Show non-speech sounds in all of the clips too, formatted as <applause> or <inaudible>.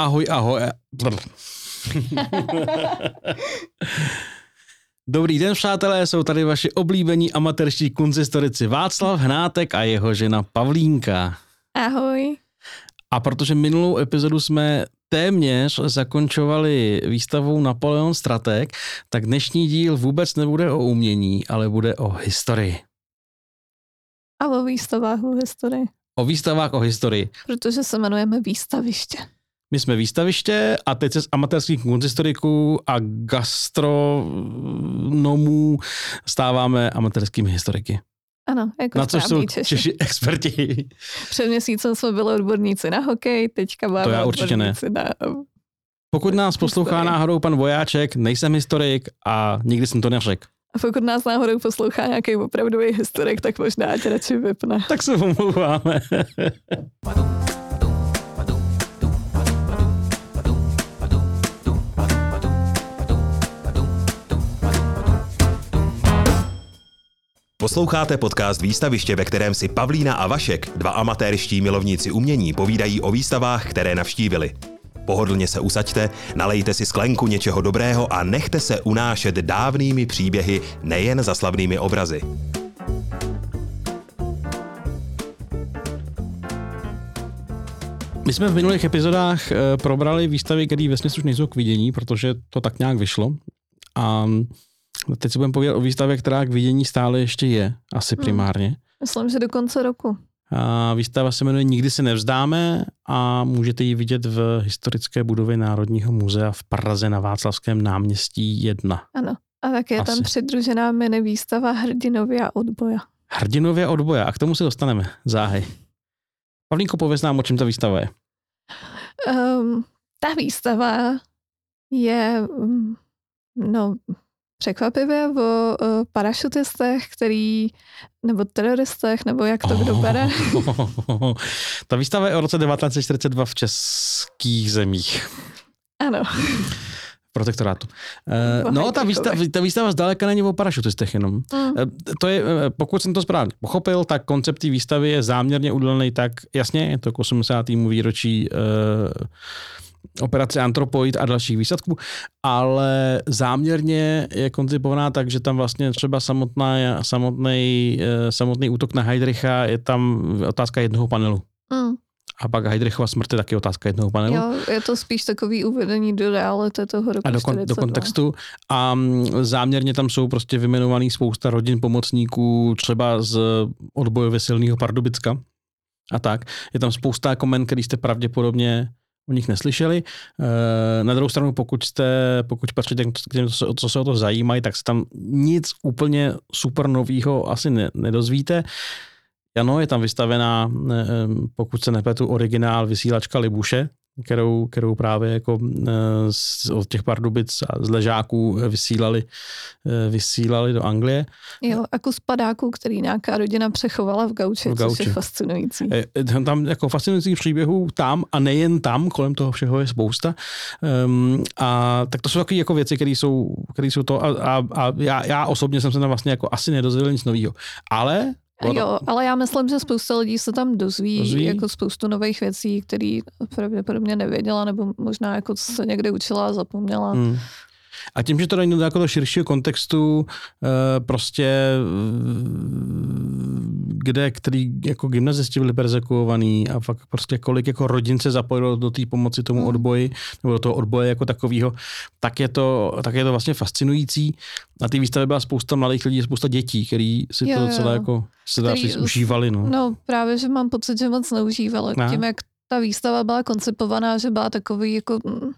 Ahoj, ahoj. Dobrý den, přátelé, jsou tady vaši oblíbení amatérští kunzistorici Václav Hnátek a jeho žena Pavlínka. Ahoj. A protože minulou epizodu jsme téměř zakončovali výstavou Napoleon Strateg, tak dnešní díl vůbec nebude o umění, ale bude o historii. A o výstavách o historii. O výstavách o historii. Protože se jmenujeme výstaviště. My jsme výstaviště a teď se z amatérských kunzhistoriků a gastronomů stáváme amatérskými historiky. Ano, jako Na což jsou Češi. Češi experti. <laughs> Před měsícem jsme byli odborníci na hokej, teďka máme To já určitě ne. na... Pokud nás poslouchá Historie. náhodou pan Vojáček, nejsem historik a nikdy jsem to neřekl. A pokud nás náhodou poslouchá nějaký opravdový historik, tak možná ať radši vypne. Tak se omlouváme. <laughs> Posloucháte podcast Výstaviště, ve kterém si Pavlína a Vašek, dva amatérští milovníci umění, povídají o výstavách, které navštívili. Pohodlně se usaďte, nalejte si sklenku něčeho dobrého a nechte se unášet dávnými příběhy, nejen za slavnými obrazy. My jsme v minulých epizodách eh, probrali výstavy, které ve už nejsou k vidění, protože to tak nějak vyšlo. A teď se budeme povídat o výstavě, která k vidění stále ještě je, asi Hmm. primárně. Myslím, že do konce roku. A výstava se jmenuje Nikdy se nevzdáme a můžete ji vidět v historické budově Národního muzea v Praze na Václavském náměstí 1. Ano. A tak je Asi. tam přidružená mini výstava Hrdinově a odboja. Hrdinově odboja a k tomu se dostaneme. Záhej. Pavlínko, pověz nám, o čem ta výstava je. Um, ta výstava je mm, no, překvapivě o uh, parašutistech, který, nebo teroristech, nebo jak to kdo bere. <laughs> ta výstava je o roce 1942 v českých zemích. Ano. Protektorátu. Eh, O No, ta výstava, ta výstava zdaleka není o parašutistech jenom. Mm. Eh, To je, eh, pokud jsem to správně pochopil, tak koncept té výstavy je záměrně udělaný tak, jasně, je to k 80. výročí eh, operace Antropoid a dalších výsadků, ale záměrně je koncipovaná tak, že tam vlastně třeba samotná, samotný, eh, samotný útok na Heidricha je tam otázka jednoho panelu. Mm. A pak Heidrichova smrt je taky otázka jednoho panelu. Jo, je to spíš takový uvedení do reality toho roku a do, kon, do 42. kontextu. A mm, záměrně tam jsou prostě vyjmenovaný spousta rodin pomocníků, třeba z odbojově silného Pardubicka a tak. Je tam spousta komen, který jste pravděpodobně o nich neslyšeli. E, Na druhou stranu, pokud jste, pokud patříte k těm, co se, o to zajímají, tak se tam nic úplně super novýho asi ne, nedozvíte. Ano, je tam vystavená, eh, pokud se nepletu, originál vysílačka Libuše, kterou, kterou právě jako eh, z, od těch Pardubic a z ležáků vysílali, eh, vysílali do Anglie. Jo, a kus padáků, který nějaká rodina přechovala v gauči, V což gauči. je fascinující. Eh, Tam jako fascinujících příběhů tam a nejen tam, kolem toho všeho je spousta. Um, a tak to jsou takové jako věci, které jsou, které jsou to a, a, a já, já, osobně jsem se tam vlastně jako asi nedozvěděl nic nového. Ale to- Jo, ale já myslím, že spousta lidí se tam dozví, Dozví? jako spoustu nových věcí, které pravděpodobně nevěděla, nebo možná jako se někde učila a zapomněla. Hmm. A tím, že to dají do širšího kontextu, eh, prostě mm, kde, který jako gymnazisti byli persekuovaný a fakt prostě kolik jako rodin se zapojilo do té pomoci tomu Hmm. odboji, nebo do toho odboje jako takového, tak je to, tak je to vlastně fascinující. Na té výstavě byla spousta mladých lidí, spousta dětí, který si Jo, to jo. celé jako se dá říct, užívali. No. No právě, že mám pocit, že moc neužívali. Ne? Tím, jak ta výstava byla koncipovaná, že byla takový jako mm,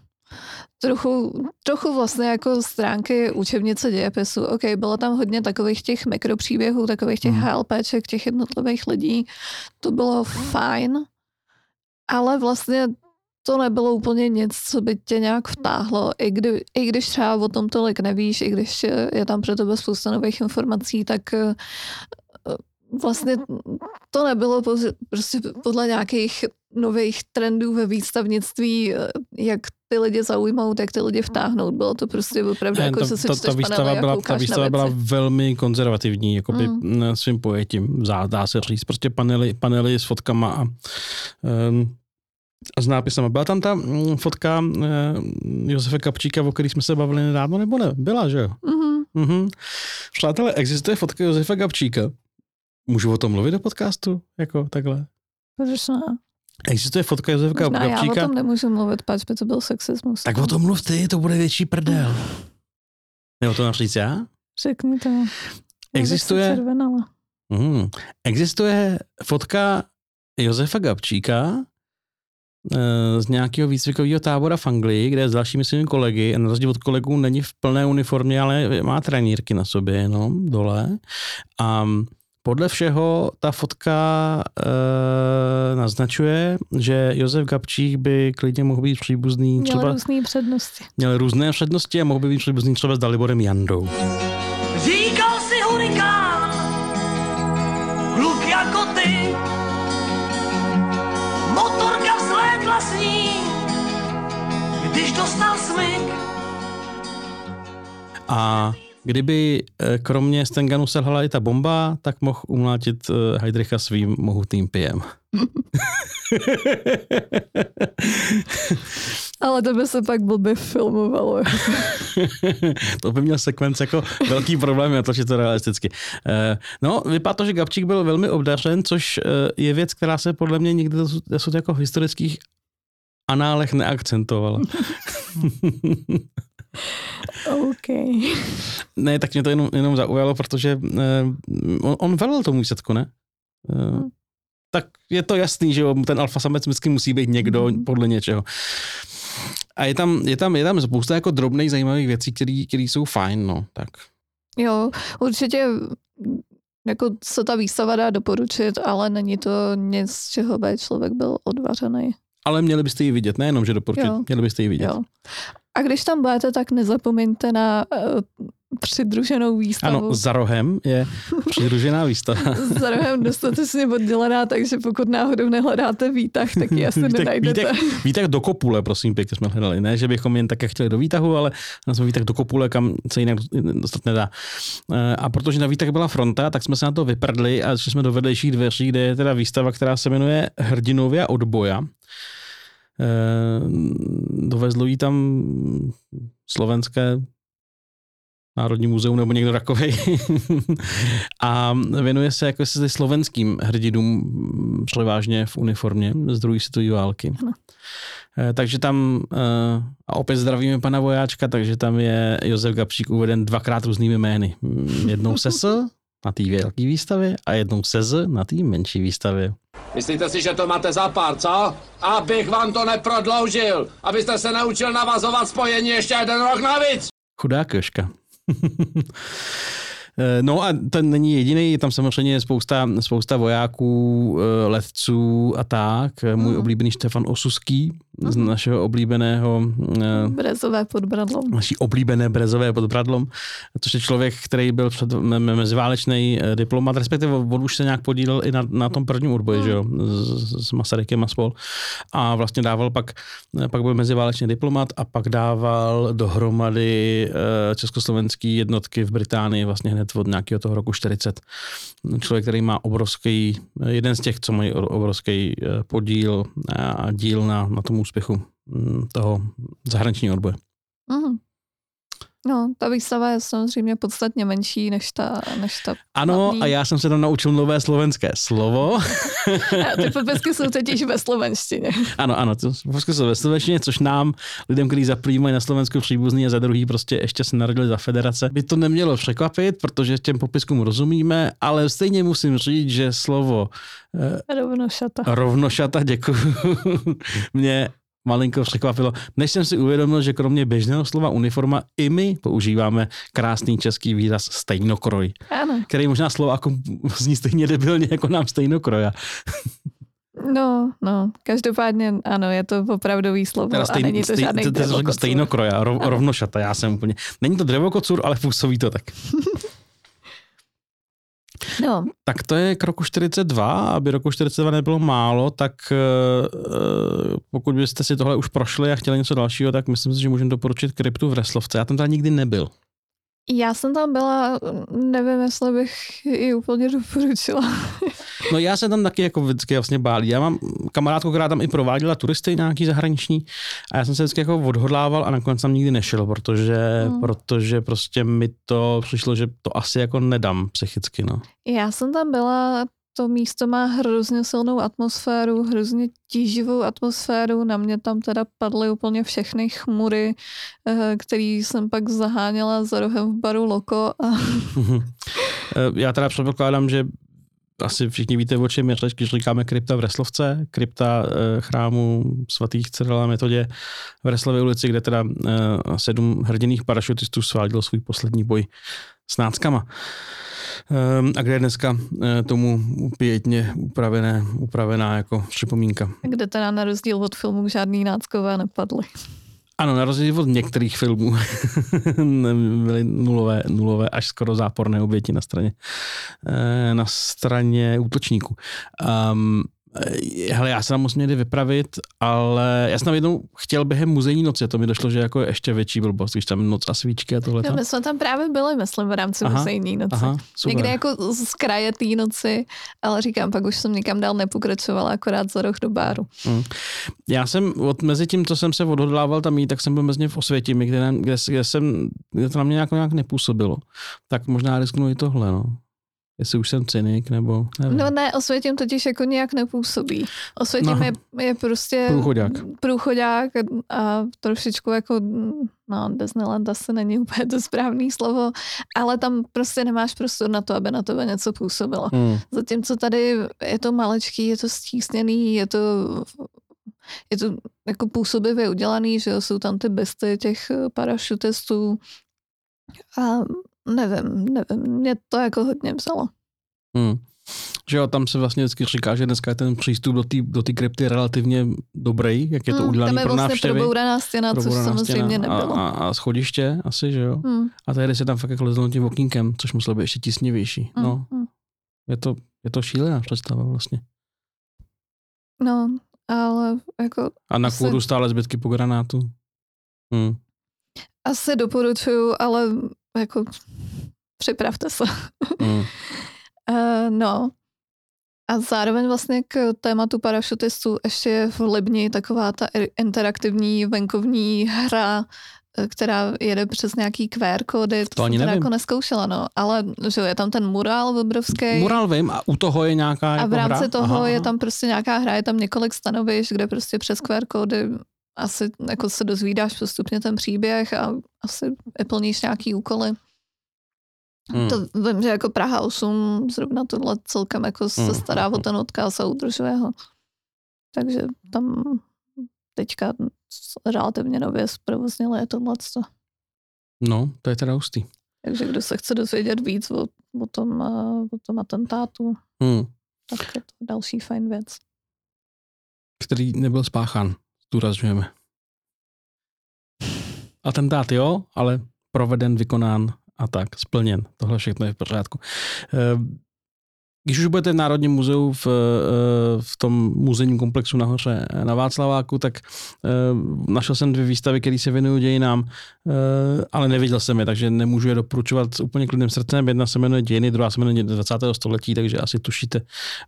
trochu, trochu vlastně jako stránky učebnice dějepisu. OK, bylo tam hodně takových těch mikropříběhů, takových těch hmm. HLPček, těch jednotlivých lidí. To bylo fajn, ale vlastně to nebylo úplně nic, co by tě nějak vtáhlo. I, kdy, I když třeba o tom tolik nevíš, i když je tam pro tebe spousta nových informací, tak vlastně to nebylo prostě podle nějakých nových trendů ve výstavnictví, eh, jak ty lidi zaujmout, jak ty lidi vtáhnout. Bylo to prostě opravdu Ne, jako, ta, že si ta, výstava panely a byla, ta výstava byla velmi konzervativní, jakoby Mm. mm. svým pojetím, dá se říct. Prostě panely, panely s fotkama a um, s nápisem. Byla tam ta mm, fotka eh, Josefa Kapčíka, o který jsme se bavili nedávno, nebo ne? Byla, že jo? Mhm. Mhm. Přátelé, existuje fotka Josefa Kapčíka? Můžu o tom mluvit do podcastu? Jako takhle? Proč ne? Existuje fotka Josefa Možná já o tom nemůžu mluvit, pač by to byl sexismus. Tak o tom mluv ty, to bude větší prdel. Nebo to například já? Řekni to. Existuje-. Mhm. Existuje fotka Josefa Gabčíka eh, z nějakého výcvikového tábora v Anglii, kde je s dalšími svými kolegy, a na rozdíl od kolegů není v plné uniformě, ale má trenírky na sobě jenom dole. A podle všeho ta fotka e, naznačuje, že Josef Gabčík by klidně mohl být příbuzný Měl třeba, různý přednosti. měl různé přednosti a mohl by být příbuzný třeba s Daliborem Jandou. Říkal si hurikán, kluk jako ty. Motorka vzlétla s ní, když dostal smyk. A kdyby eh, kromě Stenganu selhala i ta bomba, tak mohl umlátit eh, Heidricha svým mohutným pijem. <laughs> Ale to by se pak blbě filmovalo. <laughs> to by měl sekvence jako velký problém natočit to realisticky. Eh, No, vypadá to, že Gabčík byl velmi obdařen, což je věc, která se podle mě nikdy dosud, dosud jako v historických análech neakcentovala. <laughs> OK. ne, tak mě to jenom, jenom zaujalo, protože eh, on, on velel tomu výsledku, ne? Eh, tak je to jasný, že jo, ten alfa samec vždycky musí být někdo Mhm. podle něčeho. A je tam, je tam, je tam spousta jako drobných zajímavých věcí, které jsou fajn, no, tak. Jo, určitě jako se ta výstava dá doporučit, ale není to nic, z čeho by člověk byl odvařený. Ale měli byste ji vidět, nejenom, že doporučit, Jo. měli byste ji vidět. Jo. A když tam budete, tak nezapomeňte na uh, přidruženou výstavu. Ano, za rohem je přidružená výstava. <laughs> za rohem dostatečně oddělená, takže pokud náhodou nehledáte výtah, tak ji asi <laughs> Výtek, nenajdete. výtek, výtah do kopule, prosím pěkně jsme hledali. Ne, že bychom jen také chtěli do výtahu, ale na jsme výtah do kopule, kam se jinak dostat nedá. Eh, A protože na výtah byla fronta, tak jsme se na to vyprdli a šli jsme do vedlejších dveří, kde je teda výstava, která se jmenuje Hrdinovia odboja. Eh, Dovezlo jí tam slovenské Národní muzeum nebo někdo takovej. <laughs> a věnuje se jako se slovenským hrdinům, převážně v uniformě z druhé světové války. Ano. Eh, Takže tam, eh, a opět zdravíme pana vojáčka, takže tam je Josef Gabčík uveden dvakrát různými jmény. Jednou se S na té velké výstavě a jednou se Z na té menší výstavě. Myslíte si, že to máte za pár, co? Abych vám to neprodloužil, abyste se naučil navazovat spojení ještě jeden rok navíc. Chudá koška. <laughs> Eh, No a ten není jediný, je tam samozřejmě spousta, spousta vojáků, eh, letců a tak. Můj Mhm. oblíbený Štefan Osuský z našeho oblíbeného eh, Brezové pod bradlom. naší oblíbené brezové pod Bradlom, což je člověk, který byl před me- me- meziválečný eh, diplomat, respektive on už se nějak podílel i na, na tom prvním odboji, že jo, s, s Masarykem a spol. A vlastně dával pak, eh, pak byl meziválečný diplomat a pak dával dohromady československý jednotky v Británii vlastně hned od nějakého toho roku 40. Člověk, který má obrovský, jeden z těch, co mají obrovský podíl a díl na, na tom úspěchu mm, toho zahraničního odboje. Mhm. No, ta výstava je samozřejmě podstatně menší než ta, než ta Ano, hlavní. a já jsem se tam naučil nové slovenské slovo. <laughs> A ty popisky jsou totiž ve slovenštině. ano, ano, to prostě jsou ve slovenštině, což nám, lidem, kteří za první mají na Slovensku příbuzný a za druhý prostě ještě se narodili za federace, by to nemělo překvapit, protože těm popiskům rozumíme, ale stejně musím říct, že slovo Rovno šata. rovnošata, děkuju, <laughs> mě malinko překvapilo, než jsem si uvědomil, že kromě běžného slova uniforma i my používáme krásný český výraz stejnokroj, Ano. který možná slovákům zní stejně debilně jako nám stejnokroja. No, no, každopádně ano, je to opravdový slovo Teda a není to žádný to, to, to drevokocur. stejnokroja, rov, rovnošata, já jsem úplně. Není to drevokocur, ale působí to tak. <laughs> No, Tak to je k roku 42, aby roku 42 nebylo málo, tak eh, eh, pokud byste si tohle už prošli a chtěli něco dalšího, tak myslím si, že můžeme doporučit kryptu v Reslovce. Já tam teda nikdy nebyl. Já jsem tam byla, nevím, jestli bych ji úplně doporučila. No já se tam taky jako vždycky vlastně bálí. Já mám kamarádku, která tam i prováděla turisty nějaký zahraniční a já jsem se vždycky jako odhodlával a nakonec tam nikdy nešel, protože, hmm. protože prostě mi to přišlo, že to asi jako nedám psychicky, no. Já jsem tam byla, to místo má hrozně silnou atmosféru, hrozně tíživou atmosféru. Na mě tam teda padly úplně všechny chmury, eh, který jsem pak zaháněla za rohem v baru Loko. A <laughs> Já teda předpokládám, že asi všichni víte, o čem je řeč, když říkáme krypta v Reslovce, krypta eh, chrámu svatých Cyrila Metodě v Reslově ulici, kde teda eh, sedm hrdiných parašutistů svádělo svůj poslední boj s náckama. Ehm, A kde je dneska eh, tomu pětně upravené, upravená jako připomínka. kde teda na rozdíl od filmu žádný náckové nepadly. Ano, na rozdíl od některých filmů <laughs> byly nulové, nulové až skoro záporné oběti na straně, eh, na straně útočníků. Um, hele, já se tam musím někdy vypravit, ale já jsem tam jednou chtěl během muzejní noci, a to mi došlo, že jako je ještě větší blbost, když tam noc a svíčky a tohle. No, my jsme tam právě byli, myslím, v rámci Aha, muzejní noci. Aha, super. Někde jako z kraje té noci, ale říkám, pak už jsem nikam dál nepokračovala, akorát za roh do báru. Já jsem od, mezi tím, co jsem se odhodlával tam jít, tak jsem byl mezi v Osvětimi, kde, kde, kde, jsem, kde to na mě nějak, nějak nepůsobilo. Tak možná risknu i tohle, no. Jestli už jsem cynik, nebo nevím. No ne, Osvětím totiž jako nějak nepůsobí. Osvětím No. je, je prostě Průchodák. průchodák a trošičku jako, no Disneyland asi není úplně to správné slovo, ale tam prostě nemáš prostor na to, aby na tebe něco působilo. Hmm. Zatímco tady je to malečký, je to stísněný, je to, je to jako působivě udělaný, že jsou tam ty besty těch eh, parašutistů a nevím, nevím, mě to jako hodně vzalo. Hmm. Že jo, tam se vlastně vždycky říká, že dneska je ten přístup do té do krypty relativně dobrý, jak je to Hmm, udělané tam je pro vlastně návštěvy. probouraná stěna, což samozřejmě stěna nebylo. A, a, a schodiště asi, že jo. Hmm, A tady se tam fakt jako lezlo tím okýnkem, což muselo být ještě tisnivější. hmm, No, hmm. je to, je to šílená představa vlastně. no, ale jako A na Asi- kvůru stále zbytky po granátu. Hmm. asi doporučuju, ale jako připravte se. Hmm. Uh, <laughs> no. A zároveň vlastně k tématu parašutistů ještě je v Libni taková ta interaktivní venkovní hra, eh, která jede přes nějaký QR kódy. To, To ani jsem nevím. jako neskoušela, no. Ale že je tam ten mural obrovský. Mural vím a u toho je nějaká a jako v rámci hra? toho Aha, je aha. tam prostě nějaká hra, je tam několik stanovišť, kde prostě přes QR kódy asi jako se dozvídáš postupně ten příběh a asi plníš nějaký úkoly. Hmm. To vím, že jako Praha 8 zrovna tohle celkem jako se Hmm. stará o ten odkaz a udržuje ho. Takže tam teďka relativně nově zprovoznili tohle. No, to je teda hustý. Takže kdo se chce dozvědět víc o, o, tom, eh, o tom atentátu, Hmm. tak je to další fajn věc. Který nebyl spáchán, zdůrazňujeme. Atentát jo, ale proveden, vykonán a tak, splněn. Tohle všechno je v pořádku. Eh, Když už budete v Národním muzeu v, eh, v tom muzejním komplexu nahoře na Václaváku, tak eh, našel jsem dvě výstavy, které se věnují dějinám, eh, ale neviděl jsem je, takže nemůžu je doporučovat úplně klidným srdcem. Jedna se jmenuje Dějiny, druhá se jmenuje 20. století, takže asi tušíte,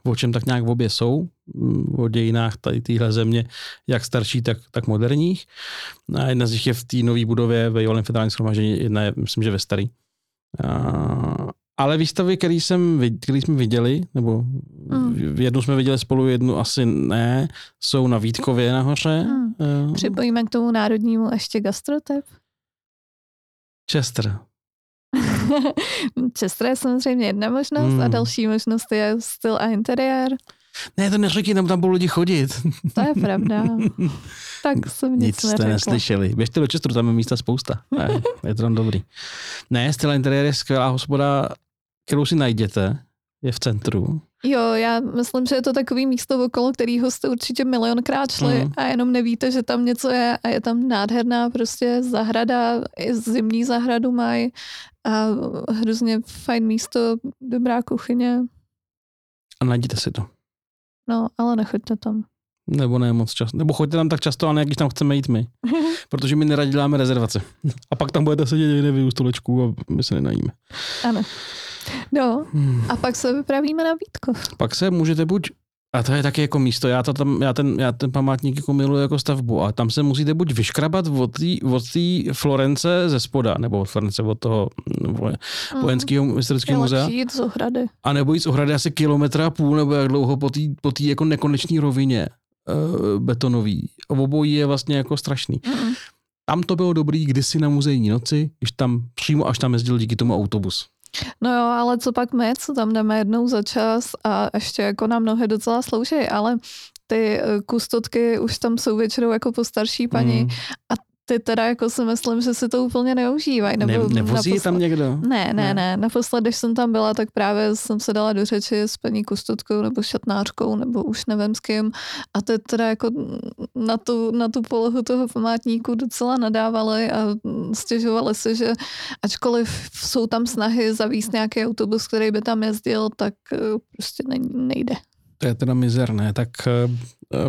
o čem tak nějak v obě jsou, mm, o dějinách tady téhle země, jak starší, tak, tak moderních. A jedna z nich je v té nové budově ve Jolem federálním shromaždění, jedna je, myslím, že ve starý. Ale výstavy, které jsem, který jsme viděli, nebo Mm. jednu jsme viděli spolu, jednu asi ne, jsou na Vítkově nahoře. Mm. Eh, Připojíme k tomu národnímu ještě gastrotep. Chester. <laughs> Chester je samozřejmě jedna možnost a Mm. další možnost je styl a interiér. Ne, to neříkej, tam, tam budou lidi chodit. To je pravda. <laughs> tak jsem nic, Nic jste neřekla. neslyšeli. Běžte do Chesteru, tam je místa spousta. Ne, je to tam dobrý. Ne, styl interiér je skvělá hospoda, kterou si najděte. Je v centru. Jo, já myslím, že je to takový místo, okolo kterého jste určitě milionkrát šli Mhm. a jenom nevíte, že tam něco je a je tam nádherná prostě zahrada, i zimní zahradu mají a hrozně fajn místo, dobrá kuchyně, A najděte si to. no ale nechoďte tam. Nebo ne moc často. Nebo choďte tam tak často, a ne, když tam chceme jít my. <laughs> Protože my neradi děláme rezervace. A pak tam budete sedět někde vy u stolečku a my se nenajíme. Ano. No, Hmm. a pak se vypravíme na Vítkov. Pak se můžete buď a to je taky jako místo, já, to tam, já, ten, já ten památník jako miluji jako stavbu a tam se musíte buď vyškrabat od té od tý Florence ze spoda, nebo od Florence od toho mm, voje- vojenského Je historického muzea, jít z ohrady. a nebo jít z ohrady asi kilometra a půl, nebo jak dlouho po té po tý jako nekonečné rovině uh, betonový. Obojí je vlastně jako strašný. Mm. Tam to bylo dobrý kdysi na muzejní noci, když tam přímo až tam jezdil díky tomu autobus. No jo, ale co pak my, co tam jdeme jednou za čas a ještě jako nám nohy docela slouží, ale ty eh, kustotky už tam jsou většinou jako postarší paní Mm. a ty teda jako si myslím, že si to úplně neužívají. Ne, Nebo nevozí je naposled- tam někdo? Ne, ne, Ne. ne. Naposled, když jsem tam byla, tak právě jsem se dala do řeči s paní kustotkou nebo šatnářkou, nebo už nevím s kým. A to teda jako na tu, na tu polohu toho památníku docela nadávali a stěžovali si, že ačkoliv jsou tam snahy zavíst nějaký autobus, který by tam jezdil, tak eh, prostě ne, nejde. To je teda mizerné. Tak eh,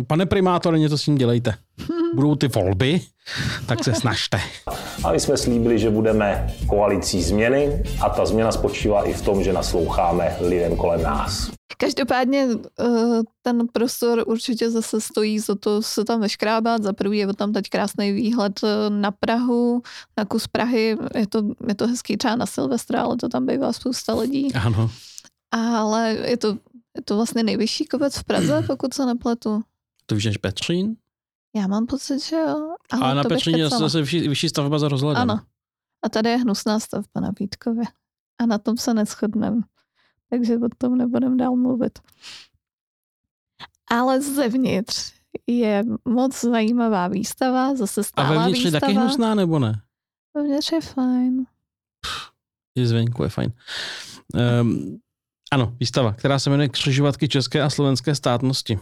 pane primátore, něco s tím dělejte. <laughs> Budou ty volby, tak se snažte. A my jsme slíbili, že budeme koalicí změny a ta změna spočívá i v tom, že nasloucháme lidem kolem nás. Každopádně eh, ten prostor určitě zase stojí za to se tam vyškrábat. Za prvý je tam teď krásný výhled eh, na Prahu, na kus Prahy. Je to, je to hezký třeba na Silvestra, ale to tam bývá spousta lidí. Ano. Ale je to, je to vlastně nejvyšší kopec v Praze, <clears throat> pokud se nepletu. To víš, než Petřín? Já mám pocit, že jo. Ale A na Petříně je zase vyšší, vyšší stavba za rozhledem. Ano. A tady je hnusná stavba na Vítkově. A na tom se neschodneme. Takže o tom nebudem dál mluvit. Ale zevnitř je moc zajímavá výstava, zase A stálá vevnitř je výstava. taky hnusná, nebo ne? Vevnitř je fajn. I zvenku je fajn. Um, ano, výstava, která se jmenuje Křižovatky české a slovenské státnosti.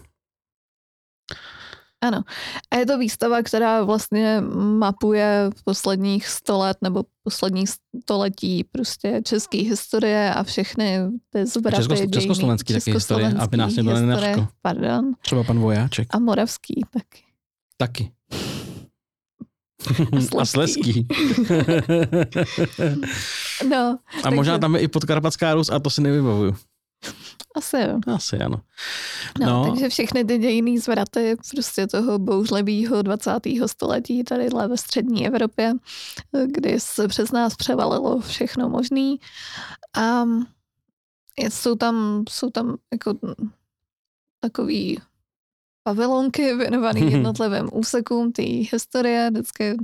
Ano. A je to výstava, která vlastně mapuje posledních sto let nebo poslední století prostě české historie a všechny ty zvraty. Česko- dějiny- československý taky historie, aby nás nenařkl. Pardon. Třeba pan Vojáček. A moravský taky. Taky. <laughs> A. Sleský. <laughs> No, a možná takže- tam je i podkarpatská Rus a to si nevybavuju. Asi jo. Asi ano. No, No. takže všechny ty dějinný zvraty prostě toho bouřlivého 20. století tadyhle ve střední Evropě, kdy se přes nás převalilo všechno možný. A jsou tam, jsou tam jako takový pavilonky věnovaný <laughs> jednotlivým úsekům té historie, vždycky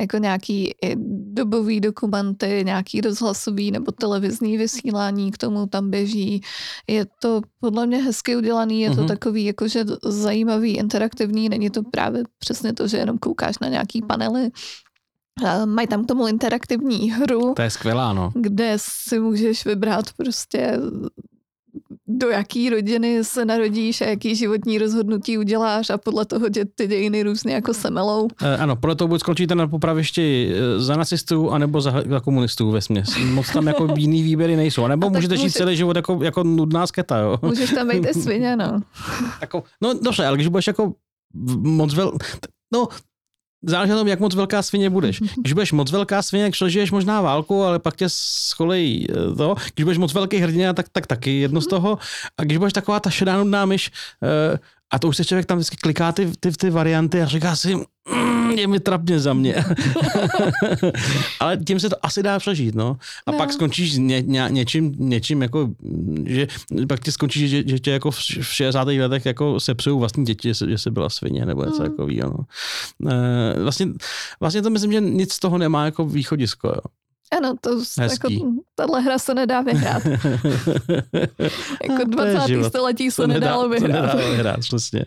jako nějaký i dobový dokumenty, nějaký rozhlasový nebo televizní vysílání k tomu tam běží. Je to podle mě hezky udělaný, je to Mhm. takový jakože zajímavý, interaktivní, není to právě přesně to, že jenom koukáš na nějaký panely. Mají tam k tomu interaktivní hru, To je skvělá, no. kde si můžeš vybrat prostě do jaký rodiny se narodíš a jaký životní rozhodnutí uděláš a podle toho tě ty dějiny různě jako semelou. E, ano, podle toho buď skončíte na popravišti e, za nacistů, anebo za, za komunistů ve směs. Moc tam jako <laughs> jiný výběry nejsou. A nebo A tak můžete žít může- celý život jako, jako nudná sketa, jo. Můžeš tam být i svině, no. <laughs> Jako, no dobře, ale když budeš jako moc vel... No, záleží na tom, jak moc velká svině budeš. <laughs> Když budeš moc velká svině, tak přežiješ možná válku, ale pak tě scholejí eh, to. Když budeš moc velký hrdina, tak, tak taky jedno z toho. A když budeš taková ta šedá nudná myš, eh, a to už se člověk tam vždycky kliká ty, ty, ty varianty a říká si, mm, je mi trapně za mě. <laughs> ale tím se to asi dá přežít, no. A No. pak skončíš ně, ně, něčím, něčím jako, že pak ti skončíš, že, že tě jako v, v 60. letech jako sepsujou vlastní děti, že, že jsi byla svině nebo něco Mm. takového. No. E, vlastně, vlastně to myslím, že nic z toho nemá jako východisko. Jo. Ano, to jako, tahle hra se nedá vyhrát. <laughs> Jako To je 20. život. století se To nedá- nedalo To vyhrát. nedá vyhrát, přesně.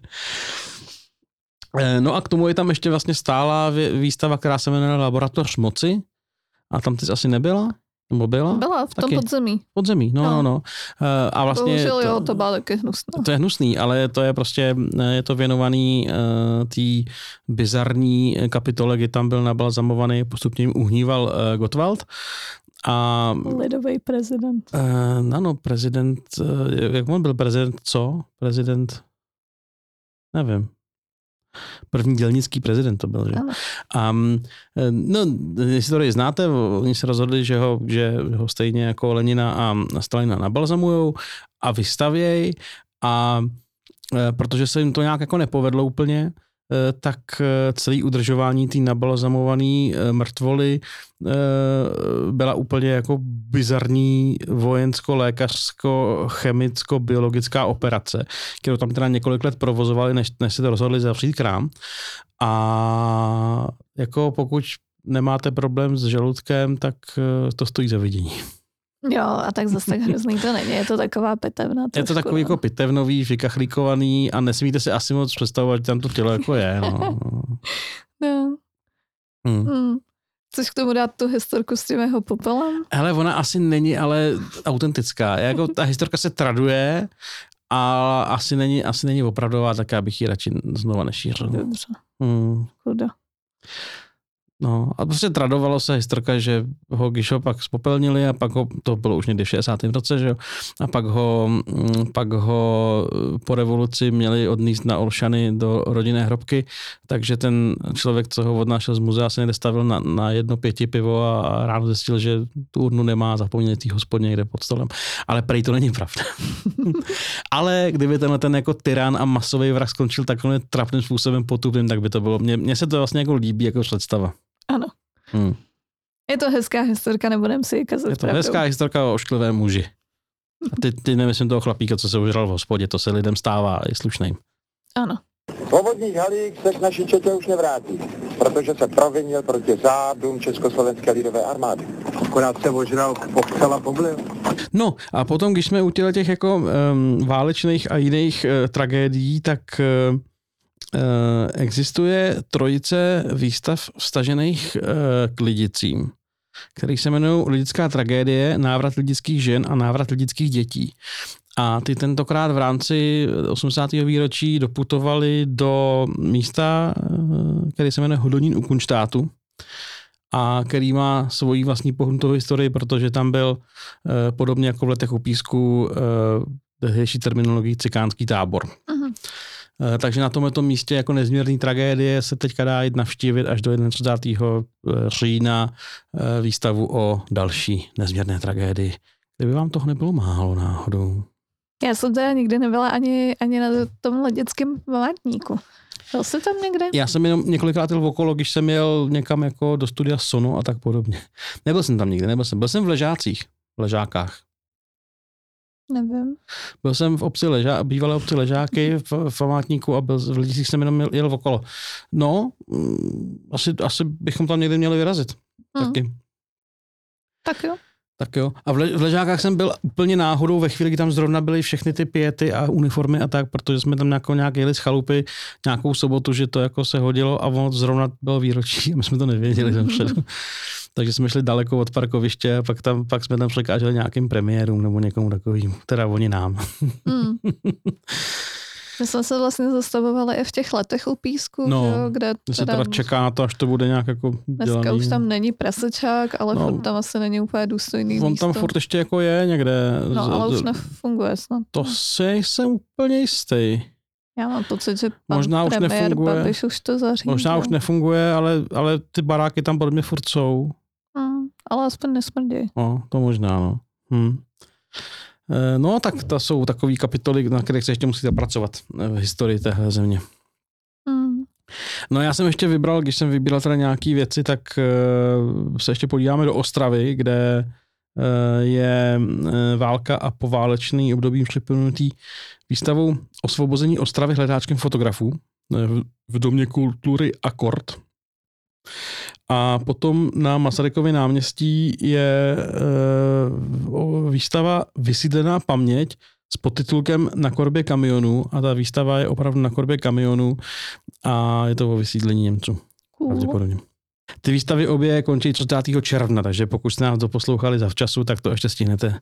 E, No a k tomu je tam ještě vlastně stála výstava, která se jmenuje Laboratoř moci. A tam ty jsi asi nebyla? Nebo byla? Byla v tom Taky. podzemí. Podzemí, no, no, No. no. E, A vlastně Bohužel jo, to byla taky hnusná. to je hnusný, ale to je prostě, eh, je to věnovaný uh, té bizarní kapitole, kdy tam byl nabalzamovaný, postupně jim uhníval uh, Gottwald. A Lidový prezident. uh, ano, prezident, uh, jak on byl prezident, co? Prezident, nevím. První dělnický prezident to byl, že? A, mm, no, historii znáte, oni se rozhodli, že ho, že ho stejně jako Lenina a Stalina nabalzamujou a vystavějí a e, protože se jim to nějak jako nepovedlo úplně, tak e, celý udržování té nabalzamované mrtvoly byla úplně jako bizarní vojensko-lékařsko-chemicko-biologická operace, kterou tam teda několik let provozovali, než, než se to rozhodli zavřít krám. A jako pokud nemáte problém s žaludkem, tak to stojí za vidění. Jo, a tak zase tak hrozný to není. Je to taková pitevna. Je to takový no. jako pitevnový, vykachlíkovaný a nesmíte si asi moc představovat, že tam to tělo jako je. No. <laughs> no. Hmm. Hmm. Chceš k tomu dát tu historku s tím jeho popelem? Hele, ona asi není ale autentická. Jako ta historka se traduje, a asi není, asi není opravdová, tak já bych ji radši znova nešířil. Dobře. Hmm. No a prostě tradovalo se historka, že ho Gisho pak spopelnili a pak ho, to bylo už někdy v 60. roce, že jo, a pak ho, mm, pak ho eh, po revoluci měli odníst na Olšany do rodinné hrobky, takže ten člověk, co ho odnášel z muzea, se někde na, na jedno pěti pivo a, ráno zjistil, že tu urnu nemá, zapomněl tý hospodně někde pod stolem. Ale prej to není pravda. <laughs> Ale kdyby tenhle ten jako tyran a masový vrah skončil takovým trapným způsobem potupným, tak by to bylo. Mně se to vlastně jako líbí jako představa. Ano. Hmm. Je to hezká historka, nebudem si ji kazat Je to pravdou. hezká historka o ošklivém muži. A ty, ty nemyslím toho chlapíka, co se užral v hospodě, to se lidem stává, je slušným. Ano. Svobodný halík se k naší četě už nevrátí, protože se provinil proti zádům Československé lidové armády. Akorát se ožral, pochcela poblil. No a potom, když jsme u těch jako um, válečných a jiných uh, tragédií, tak uh, existuje trojice výstav vstažených eh, k lidicím, který se jmenují Lidická tragédie, návrat lidických žen a návrat lidických dětí. A ty tentokrát v rámci 80. výročí doputovali do místa, eh, který se jmenuje Hodonín u Kunštátu a který má svoji vlastní pohnutou historii, protože tam byl podobně jako v letech u písku tehdejší terminologii cikánský tábor. Uh-huh. Eh, takže na tomto místě jako nezměrný tragédie se teďka dá jít navštívit až do 31. Eh, října eh, výstavu o další nezměrné tragédii. Kdyby vám toho nebylo málo náhodou. Já jsem teda nikdy nebyla ani, ani na tom leděckém památníku. Byl jsi tam někde? Já jsem jenom několikrát jel okolo, když jsem jel někam jako do studia Sono a tak podobně. Nebyl jsem tam nikdy, nebyl jsem. Byl jsem v Ležácích, v Ležákách. Nevím. Byl jsem v obci Ležá, bývalé obci Ležáky v, v památníku a byl, v Lidicích jsem jenom jel, okolo. No, mm, asi, asi bychom tam někdy měli vyrazit. Hmm. Taky. Tak jo. Tak jo. A v, Le, v Ležákách jsem byl úplně náhodou ve chvíli, kdy tam zrovna byly všechny ty pěty a uniformy a tak, protože jsme tam nějakou, nějak jeli z chalupy nějakou sobotu, že to jako se hodilo a ono zrovna bylo výročí a my jsme to nevěděli <laughs> dopředu. Takže jsme šli daleko od parkoviště a pak, tam, pak jsme tam překáželi nějakým premiérům nebo někomu takovým, teda oni nám. Mm. <laughs> My jsme se vlastně zastavovali i v těch letech u písku, no, jo, kde se teda čeká na to, až to bude nějak jako Dneska dělaný. už tam není prasečák, ale no, tam asi není úplně důstojný On místo. tam furt ještě jako je někde. No, ale už nefunguje snad. To si jsem úplně jistý. Já mám pocit, že pan možná už nefunguje, Babiš už to zařídil. Možná už nefunguje, ale, ale ty baráky tam podle mě furt jsou. Ale aspoň nesmrdí. No, to možná, no. Hm. No, tak to jsou takové kapitoly, na kterých se ještě musíte pracovat eh, v historii téhle země. Hmm. No já jsem ještě vybral, když jsem vybíral teda nějaké věci, tak uh, se ještě podíváme do Ostravy, kde uh, je uh, válka a poválečný období připomenutý výstavou Osvobození Ostravy hledáčkem fotografů v, v domě kultury Akord. A potom na Masarykově náměstí je e, výstava Vysídlená paměť s podtitulkem Na korbě kamionu a ta výstava je opravdu na korbě kamionu a je to o vysídlení Němců. Pravděpodobně. Ty výstavy obě končí 30. června, takže pokud jste nás doposlouchali zavčasu, tak to ještě stihnete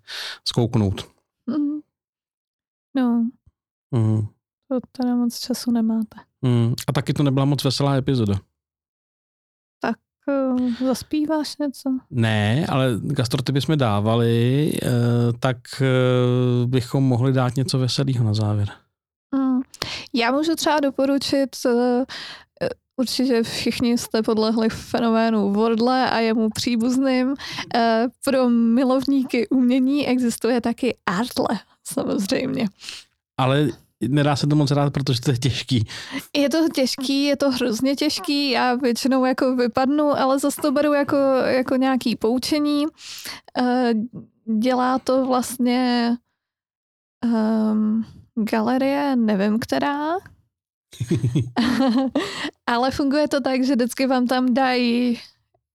zkouknout. Mm. No. Mm. To teda moc času nemáte. Mm. A taky to nebyla moc veselá epizoda. Uh, zaspíváš něco? Ne, ale gastrotypy jsme dávali, uh, tak uh, bychom mohli dát něco veselého na závěr. Mm. Já můžu třeba doporučit, eh, eh, určitě všichni jste podlehli fenoménu Wordle a jemu příbuzným. Eh, Pro milovníky umění existuje taky Artle, samozřejmě. Ale nedá se to moc rád, protože to je těžký. Je to těžký, je to hrozně těžký, já většinou jako vypadnu, ale zase to beru jako, jako nějaký poučení. Eh, Dělá to vlastně um, galerie, nevím která, <laughs> ale funguje to tak, že vždycky vám tam dají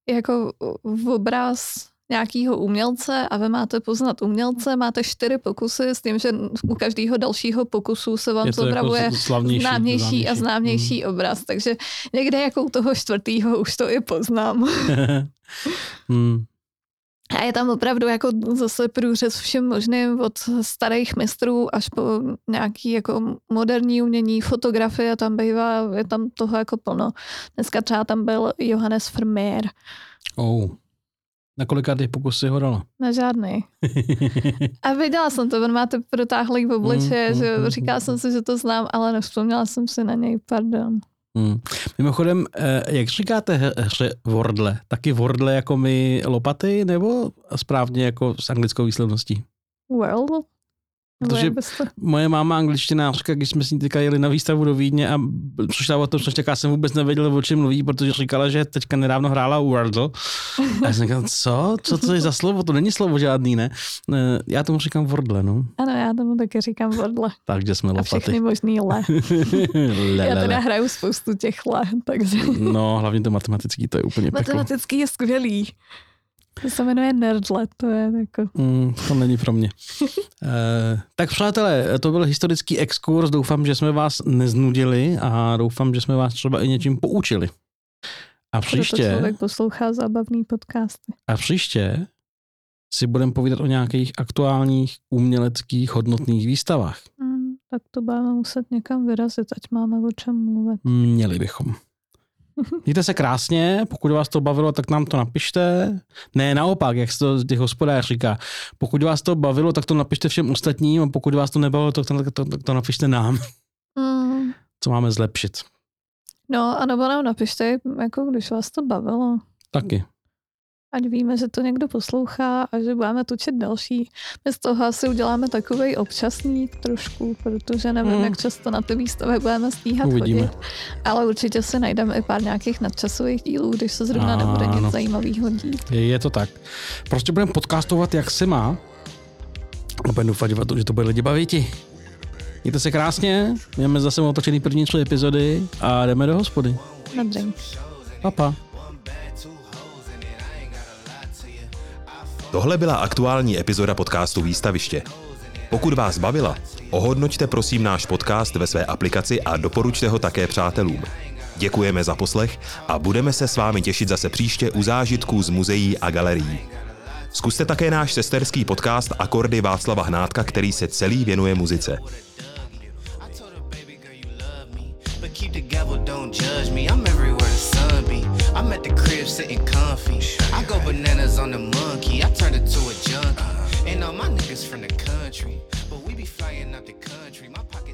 jako v obraz nějakého umělce a vy máte poznat umělce, máte čtyři pokusy s tím, že u každého dalšího pokusu se vám Je to jako slavnější, známější, známější. a známější obraz, takže někde jako u toho čtvrtého už to i poznám. <laughs> hmm. A je tam opravdu jako zase průřez všem možným od starých mistrů až po nějaký jako moderní umění, fotografie tam bývá, je tam toho jako plno. Dneska třeba tam byl Johannes Vermeer, oh. Na kolika těch pokusy ho dala? na žádný. A viděla jsem to, on máte protáhlý v obliče, Mm, že mm, říkala mm, jsem si, že to znám, ale nevzpomněla jsem si na něj, pardon. Hmm. Mimochodem, eh, jak říkáte hře Wordle? Taky Wordle jako my lopaty, nebo správně jako s anglickou výslovností? Well, nebo Protože. Moje máma angličtinářka, když jsme s ní teďka jeli na výstavu do Vídně a přišla o tom, což já jsem vůbec nevěděl, o čem mluví, protože říkala, že teďka nedávno hrála Wordle. A já jsem říkal, co? Co to je za slovo? To není slovo žádný, ne? Já tomu říkám Wordle, no. Ano, já tomu taky říkám vodle. Takže jsme A všechny lopaty. možný le. <laughs> Le, Já le, teda le. hraju spoustu těch le, takže... No, hlavně to matematický, to je úplně peklo. Matematický je skvělý. To se jmenuje Nerdle, to je jako... Mm, to není pro mě. <laughs> e, tak přátelé, to byl historický exkurs. Doufám, že jsme vás neznudili a doufám, že jsme vás třeba i něčím poučili. A Proto příště, člověk poslouchá zábavný podcasty. a příště si budeme povídat o nějakých aktuálních uměleckých hodnotných výstavách. Hmm, tak to budeme muset někam vyrazit, ať máme o čem mluvit. Měli bychom. Mějte se krásně, pokud vás to bavilo, tak nám to napište. Ne, naopak, jak se to těch hospodář říká. Pokud vás to bavilo, tak to napište všem ostatním a pokud vás to nebavilo, tak to, to, to, to napište nám, Hmm. co máme zlepšit. No, a nebo nám napište, jako když vás to bavilo. Taky. Ať víme, že to někdo poslouchá a že budeme točit další. My z toho asi uděláme takový občasný trošku, protože nevím, Hmm. jak často na ty výstavy budeme stíhat Uvidíme. chodit. Ale určitě si najdeme i pár nějakých nadčasových dílů, když se zrovna Ano. nebude nic zajímavého dít. Je, je to tak. Prostě budeme podcastovat, jak se má. A budeme doufat, že to- bude lidi bavit. Mějte se krásně, máme zase otočený první tři epizody a jdeme do hospody. Na drink. Papa. Tohle byla aktuální epizoda podcastu Výstaviště. Pokud vás bavila, ohodnoťte prosím náš podcast ve své aplikaci a doporučte ho také přátelům. Děkujeme za poslech a budeme se s vámi těšit zase příště u zážitků z muzeí a galerií. Zkuste také náš sesterský podcast Akordy Václava Hnátka, který se celý věnuje muzice. Keep the gavel, don't judge me. I'm everywhere. I'm at the crib sitting comfy. I go bananas on the monkey. I turned it to a junkie. And all my niggas from the country. But we be flying out the country. My chunk.